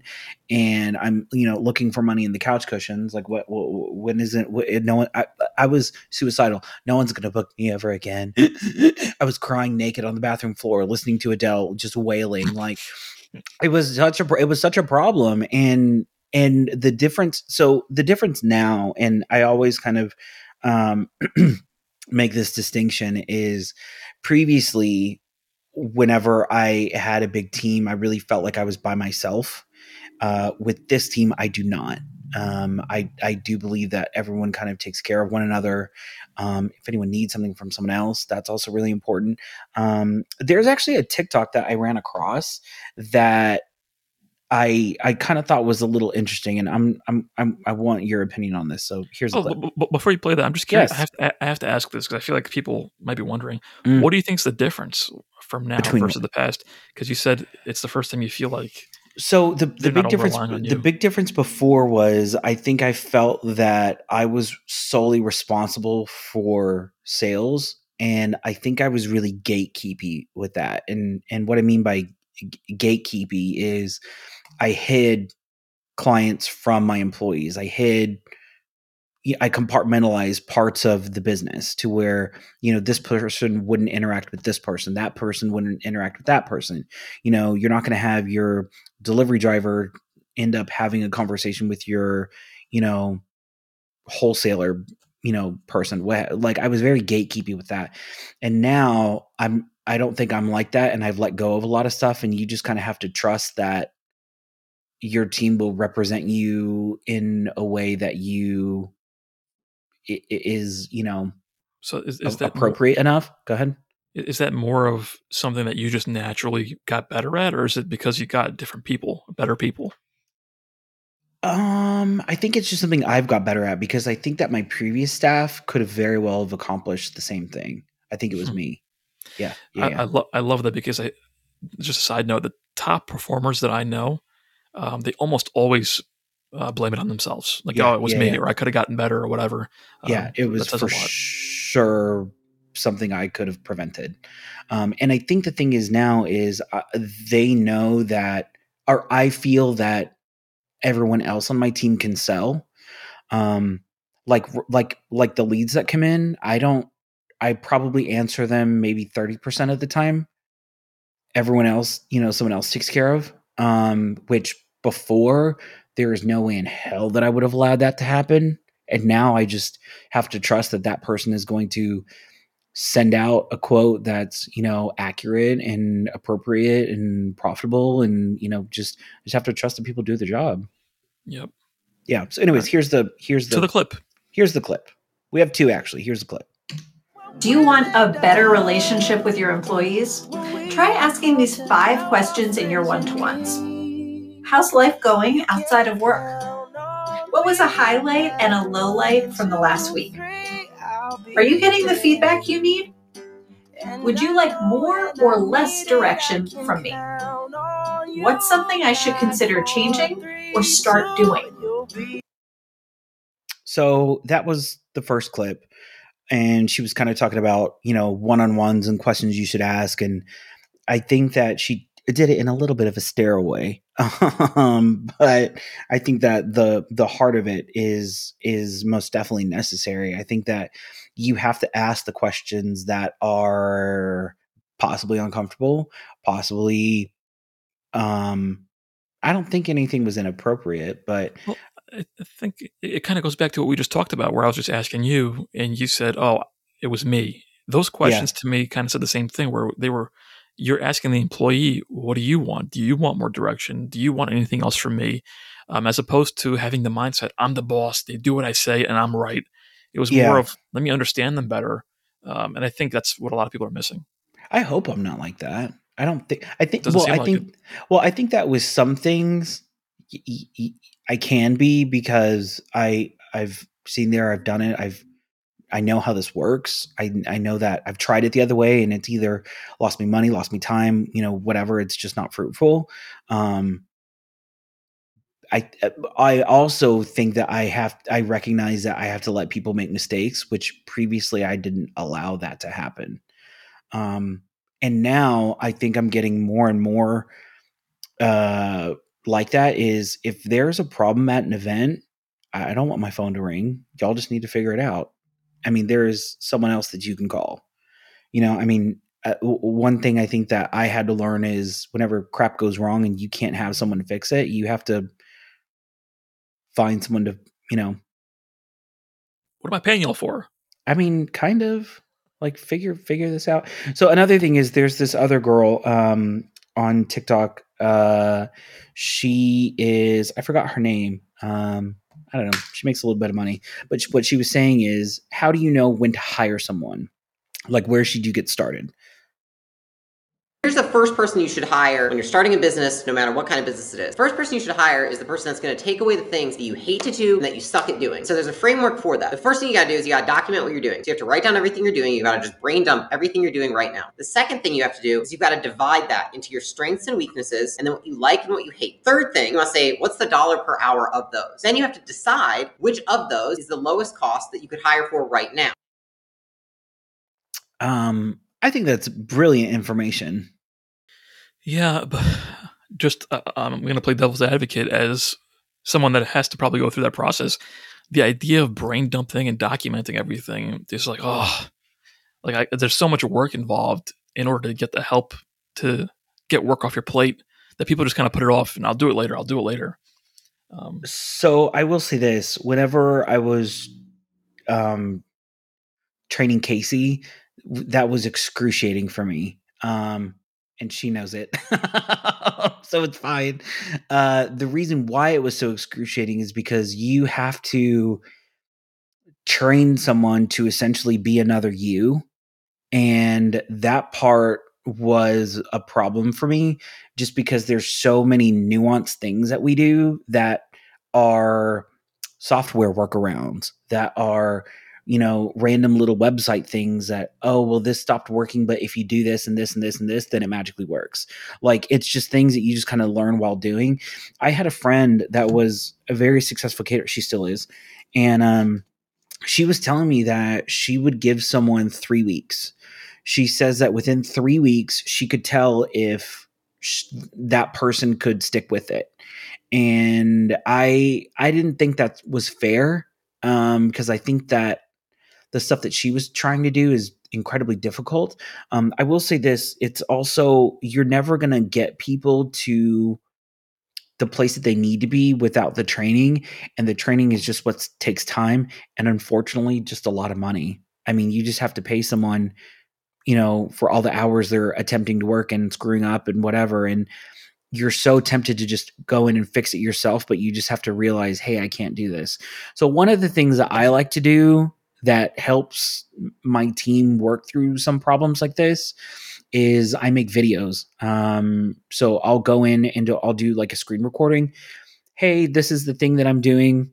And I'm, you know, looking for money in the couch cushions. Like, what, what when is it? What, no one, I, I was suicidal. No one's going to book me ever again. I was crying naked on the bathroom floor, listening to Adele just wailing. Like, it was such a, it was such a problem. And, and the difference, so the difference now, and I always kind of, um, make this distinction is previously whenever I had a big team, I really felt like I was by myself. Uh, with this team, I do not. Um, I I do believe that everyone kind of takes care of one another. Um, if anyone needs something from someone else, that's also really important. Um, there's actually a TikTok that I ran across that I I kind of thought was a little interesting, and I'm I'm, I'm I want your opinion on this. So here's Oh, b- b- before you play that, I'm just curious. Yes. I, have to, I have to ask this because I feel like people might be wondering. Mm. What do you think's the difference from now Between versus the past? Because you said it's the first time you feel like So the the big difference the big difference before was I think I felt that I was solely responsible for sales and I think I was really gatekeepy with that. And and what I mean by gatekeepy is I hid clients from my employees. I hid I compartmentalized parts of the business to where, you know, this person wouldn't interact with this person, that person wouldn't interact with that person. You know, you're not going to have your delivery driver end up having a conversation with your, you know, wholesaler, you know, person. Like I was very gatekeepy with that. And now I'm I don't think I'm like that and I've let go of a lot of stuff and you just kind of have to trust that your team will represent you in a way that you is, you know, so is, is that more, appropriate enough. Go ahead. is that more of something that you just naturally got better at, or is it because you got different people, better people? Um, I think it's just something I've got better at because I think that my previous staff could have very well have accomplished the same thing. I think it was Hmm. me. Yeah. Yeah. I, yeah. I, lo- I love that because I just a side note, the top performers that I know, um, they almost always uh, blame it on themselves. Like, Yeah, oh, it was yeah, me, yeah. or I could have gotten better, or whatever. yeah, Um, it was for sure something I could have prevented. Um, and I think the thing is now is uh, they know that, or I feel that everyone else on my team can sell. Um, like like like the leads that come in, I don't. I probably answer them maybe thirty percent of the time. Everyone else, you know, someone else takes care of. Um, which before there is no way in hell that I would have allowed that to happen. And now I just have to trust that that person is going to send out a quote that's you know accurate and appropriate and profitable and you know just just have to trust that people do the job Yep. yeah so anyways here's the here's To the, the clip. here's the clip we have two actually here's the clip Do you want a better relationship with your employees? Try asking these five questions in your one to ones. How's life going outside of work? What was a highlight and a low light from the last week? Are you getting the feedback you need? Would you like more or less direction from me? What's something I should consider changing or start doing? so that was the first clip and she was kind of talking about you know one-on-ones and questions you should ask and i think that she did it in a little bit of a stairway um but i think that the the heart of it is is most definitely necessary i think that you have to ask the questions that are possibly uncomfortable possibly um i don't think anything was inappropriate but I I think it, it kind of goes back to what we just talked about, where I was just asking you, and you said, "Oh, it was me." Those questions to me kind of said the same thing, where they were, you're asking the employee, "What do you want? Do you want more direction? Do you want anything else from me?" Um, as opposed to having the mindset, "I'm the boss. They do what I say, and I'm right." It was Yeah. more of, "Let me understand them better," um, and I think that's what a lot of people are missing. I hope I'm not like that. I don't think. I think. Well, I like think. Well, I think that with some things, I can be because I I've seen there. I've done it. I've I know how this works. I I know that I've tried it the other way, and it's either lost me money, lost me time. You know, whatever. It's just not fruitful. Um, I I also think that I have I recognize that I have to let people make mistakes, which previously I didn't allow that to happen. Um, and now I think I'm getting more and more uh, like that. Is if there's a problem at an event, I I don't want my phone to ring. Y'all just need to figure it out. I mean, there is someone else that you can call. You know, I mean, uh, one thing I think that I had to learn is whenever crap goes wrong and you can't have someone to fix it, you have to find someone to, you know, What am I paying y'all for? I mean, kind of like figure figure this out. So another thing is there's this other girl um on TikTok. Uh she is I forgot her name. Um I don't know. She makes a little bit of money. But what she was saying is how do you know when to hire someone? Like where should you get started? Here's the first person you should hire when you're starting a business, no matter what kind of business it is. First person you should hire is the person that's going to take away the things that you hate to do and that you suck at doing. So there's a framework for that. The first thing you got to do is you got to document what you're doing. So you have to write down everything you're doing. You got to just brain dump everything you're doing right now. The second thing you have to do is you've got to divide that into your strengths and weaknesses and then what you like and what you hate. Third thing, you must say, what's the dollar per hour of those? Then you have to decide which of those is the lowest cost that you could hire for right now. Um, I think that's brilliant information. Yeah, but just uh, I'm going to play devil's advocate as someone that has to probably go through that process. The idea of brain dumping and documenting everything, is like oh, like I, there's so much work involved in order to get the help to get work off your plate that people just kind of put it off and I'll do it later. I'll do it later. Um, so I will say this: whenever I was um, training Casey, that was excruciating for me. Um, and she knows it. so it's fine. Uh, the reason why it was so excruciating is because you have to train someone to essentially be another you. And that part was a problem for me just because there's so many nuanced things that we do that are software workarounds that are you know, random little website things that, oh, well, this stopped working, but if you do this and this and this and this, then it magically works. Like it's just things that you just kind of learn while doing. I had a friend that was a very successful caterer. She still is. And um, she was telling me that she would give someone three weeks. She says that within three weeks, she could tell if sh- that person could stick with it. And I I didn't think that was fair um, because I think that the stuff that she was trying to do is incredibly difficult. Um, I will say this: it's also you're never going to get people to the place that they need to be without the training, and the training is just what takes time and unfortunately just a lot of money. I mean, you just have to pay someone, you know, for all the hours they're attempting to work and screwing up and whatever, and you're so tempted to just go in and fix it yourself, but you just have to realize, hey, I can't do this. So, one of the things that I like to do that helps my team work through some problems like this is I make videos. Um, so I'll go in and I'll do like a screen recording. Hey, this is the thing that I'm doing.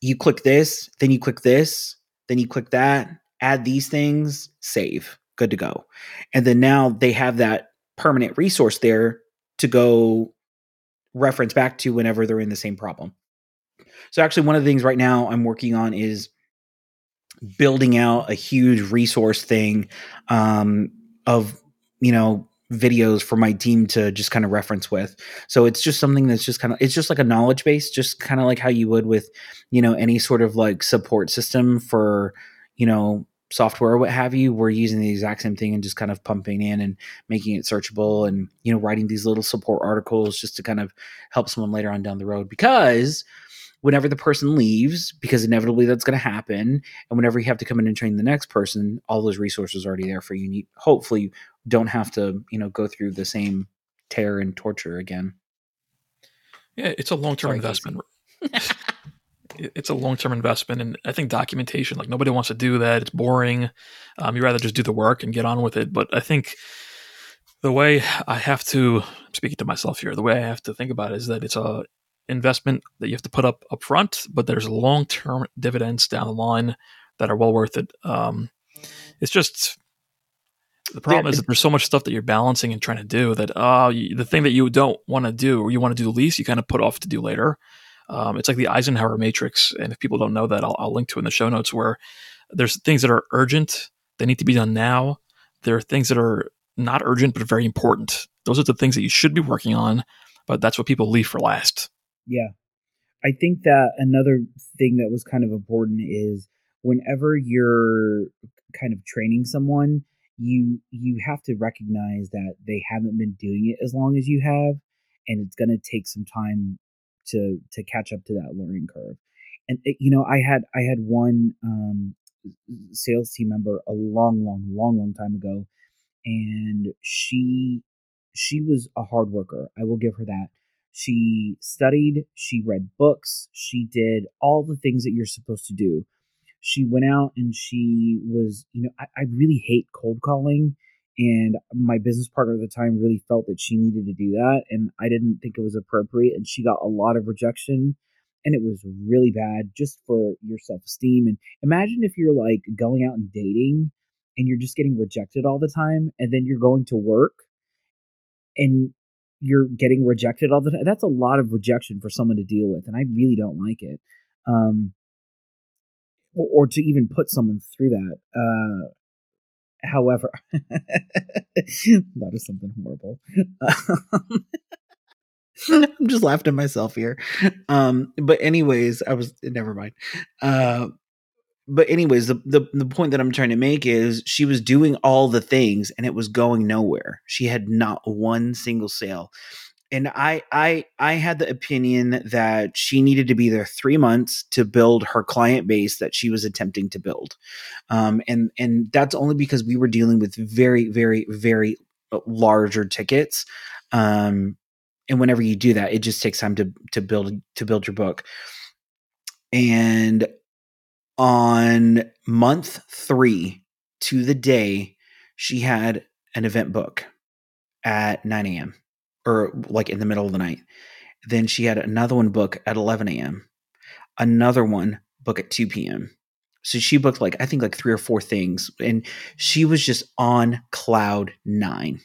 You click this, then you click this, then you click that, add these things, save, good to go. And then now they have that permanent resource there to go reference back to whenever they're in the same problem. So actually one of the things right now I'm working on is building out a huge resource thing um, of you know videos for my team to just kind of reference with. So it's just something that's just kind of it's just like a knowledge base just kind of like how you would with you know any sort of like support system for you know software or what have you. We're using the exact same thing and just kind of pumping in and making it searchable and you know writing these little support articles just to kind of help someone later on down the road. Because whenever the person leaves, because inevitably that's going to happen, and whenever you have to come in and train the next person, all those resources are already there for you. And you hopefully you don't have to, you know, go through the same terror and torture again. Yeah, it's a long term investment. it's a long term investment, and I think documentation, like nobody wants to do that. It's boring. Um, you rather just do the work and get on with it. But I think the way I have to speaking to myself here, the way I have to think about it is that it's a investment that you have to put up up front, but there's long term dividends down the line that are well worth it. Um, it's just the problem is that there's so much stuff that you're balancing and trying to do that uh, you, the thing that you don't want to do or you want to do the least, you kind of put off to do later. Um, it's like the Eisenhower matrix, and if people don't know that, I'll, I'll link to in the show notes where there's things that are urgent, they need to be done now. There are things that are not urgent but very important. Those are the things that you should be working on, but that's what people leave for last. Yeah. I think that another thing that was kind of important is whenever you're kind of training someone, you you have to recognize that they haven't been doing it as long as you have and it's going to take some time to to catch up to that learning curve. And it, you know, I had I had one um sales team member a long long long long time ago and she she was a hard worker. I will give her that she studied, she read books, she did all the things that you're supposed to do. She went out and she was, you know, I, I really hate cold calling and my business partner at the time really felt that she needed to do that and i didn't think it was appropriate and she got a lot of rejection and it was really bad just for your self-esteem and imagine if you're like going out and dating and you're just getting rejected all the time and then you're going to work and you're getting rejected all the time that's a lot of rejection for someone to deal with and i really don't like it um or, or to even put someone through that uh however that is something horrible. I'm just laughing myself here. Um but anyways i was never mind. Uh but anyways the, the the point that i'm trying to make is she was doing all the things and it was going nowhere. She had not one single sale. And i i i had the opinion that she needed to be there three months to build her client base that she was attempting to build. Um and and that's only because we were dealing with very very very larger tickets. Um and whenever you do that it just takes time to to build to build your book. And on month three to the day, she had an event book at 9 a.m. or like in the middle of the night. Then she had another one book at 11 a.m., another one book at 2 p.m. So she booked like, I think like three or four things. And she was just on cloud nine.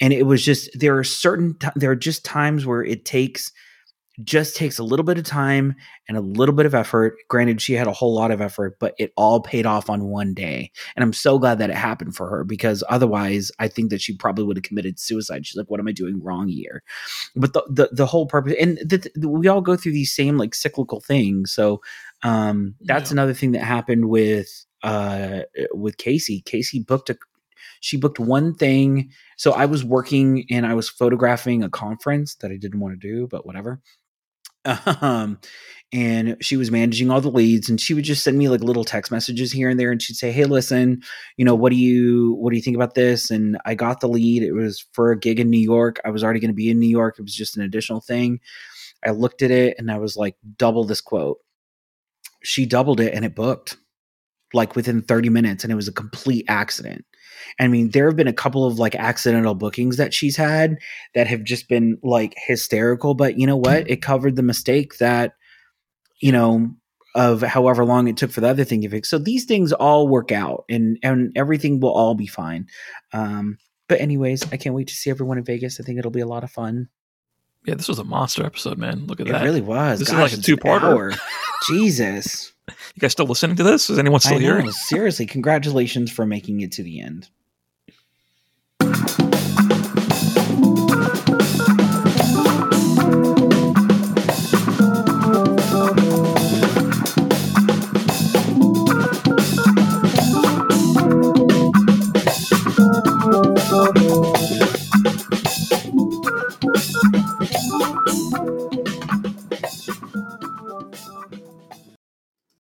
And it was just, there are certain, there are just times where it takes just takes a little bit of time and a little bit of effort. Granted, she had a whole lot of effort, but it all paid off on one day. And I'm so glad that it happened for her because otherwise, I think that she probably would have committed suicide. She's like, "What am I doing wrong here?" But the the, the whole purpose, and the, the, we all go through these same like cyclical things. So um, that's Yeah. another thing that happened with uh with Casey. Casey booked a she booked one thing. So I was working and I was photographing a conference that I didn't want to do, but whatever um and she was managing all the leads and she would just send me like little text messages here and there and she'd say hey listen you know what do you what do you think about this? And i got the lead. It was for a gig in new york. I was already going to be in new york. It was just an additional thing. I looked at it and i was like double this quote. She doubled it and it booked like within 30 minutes and it was a complete accident i mean there have been a couple of like accidental bookings that she's had that have just been like hysterical but you know what? It covered the mistake that you know of however long it took for the other thing to fix. So these things all work out and and everything will all be fine. Um but anyways i can't wait to see everyone in vegas. I think it'll be a lot of fun. Yeah, this was a monster episode, man. Look at it that. It really was. This is like a two-parter. jesus You guys still listening to this? Is anyone still I here? Know, seriously, congratulations for making it to the end.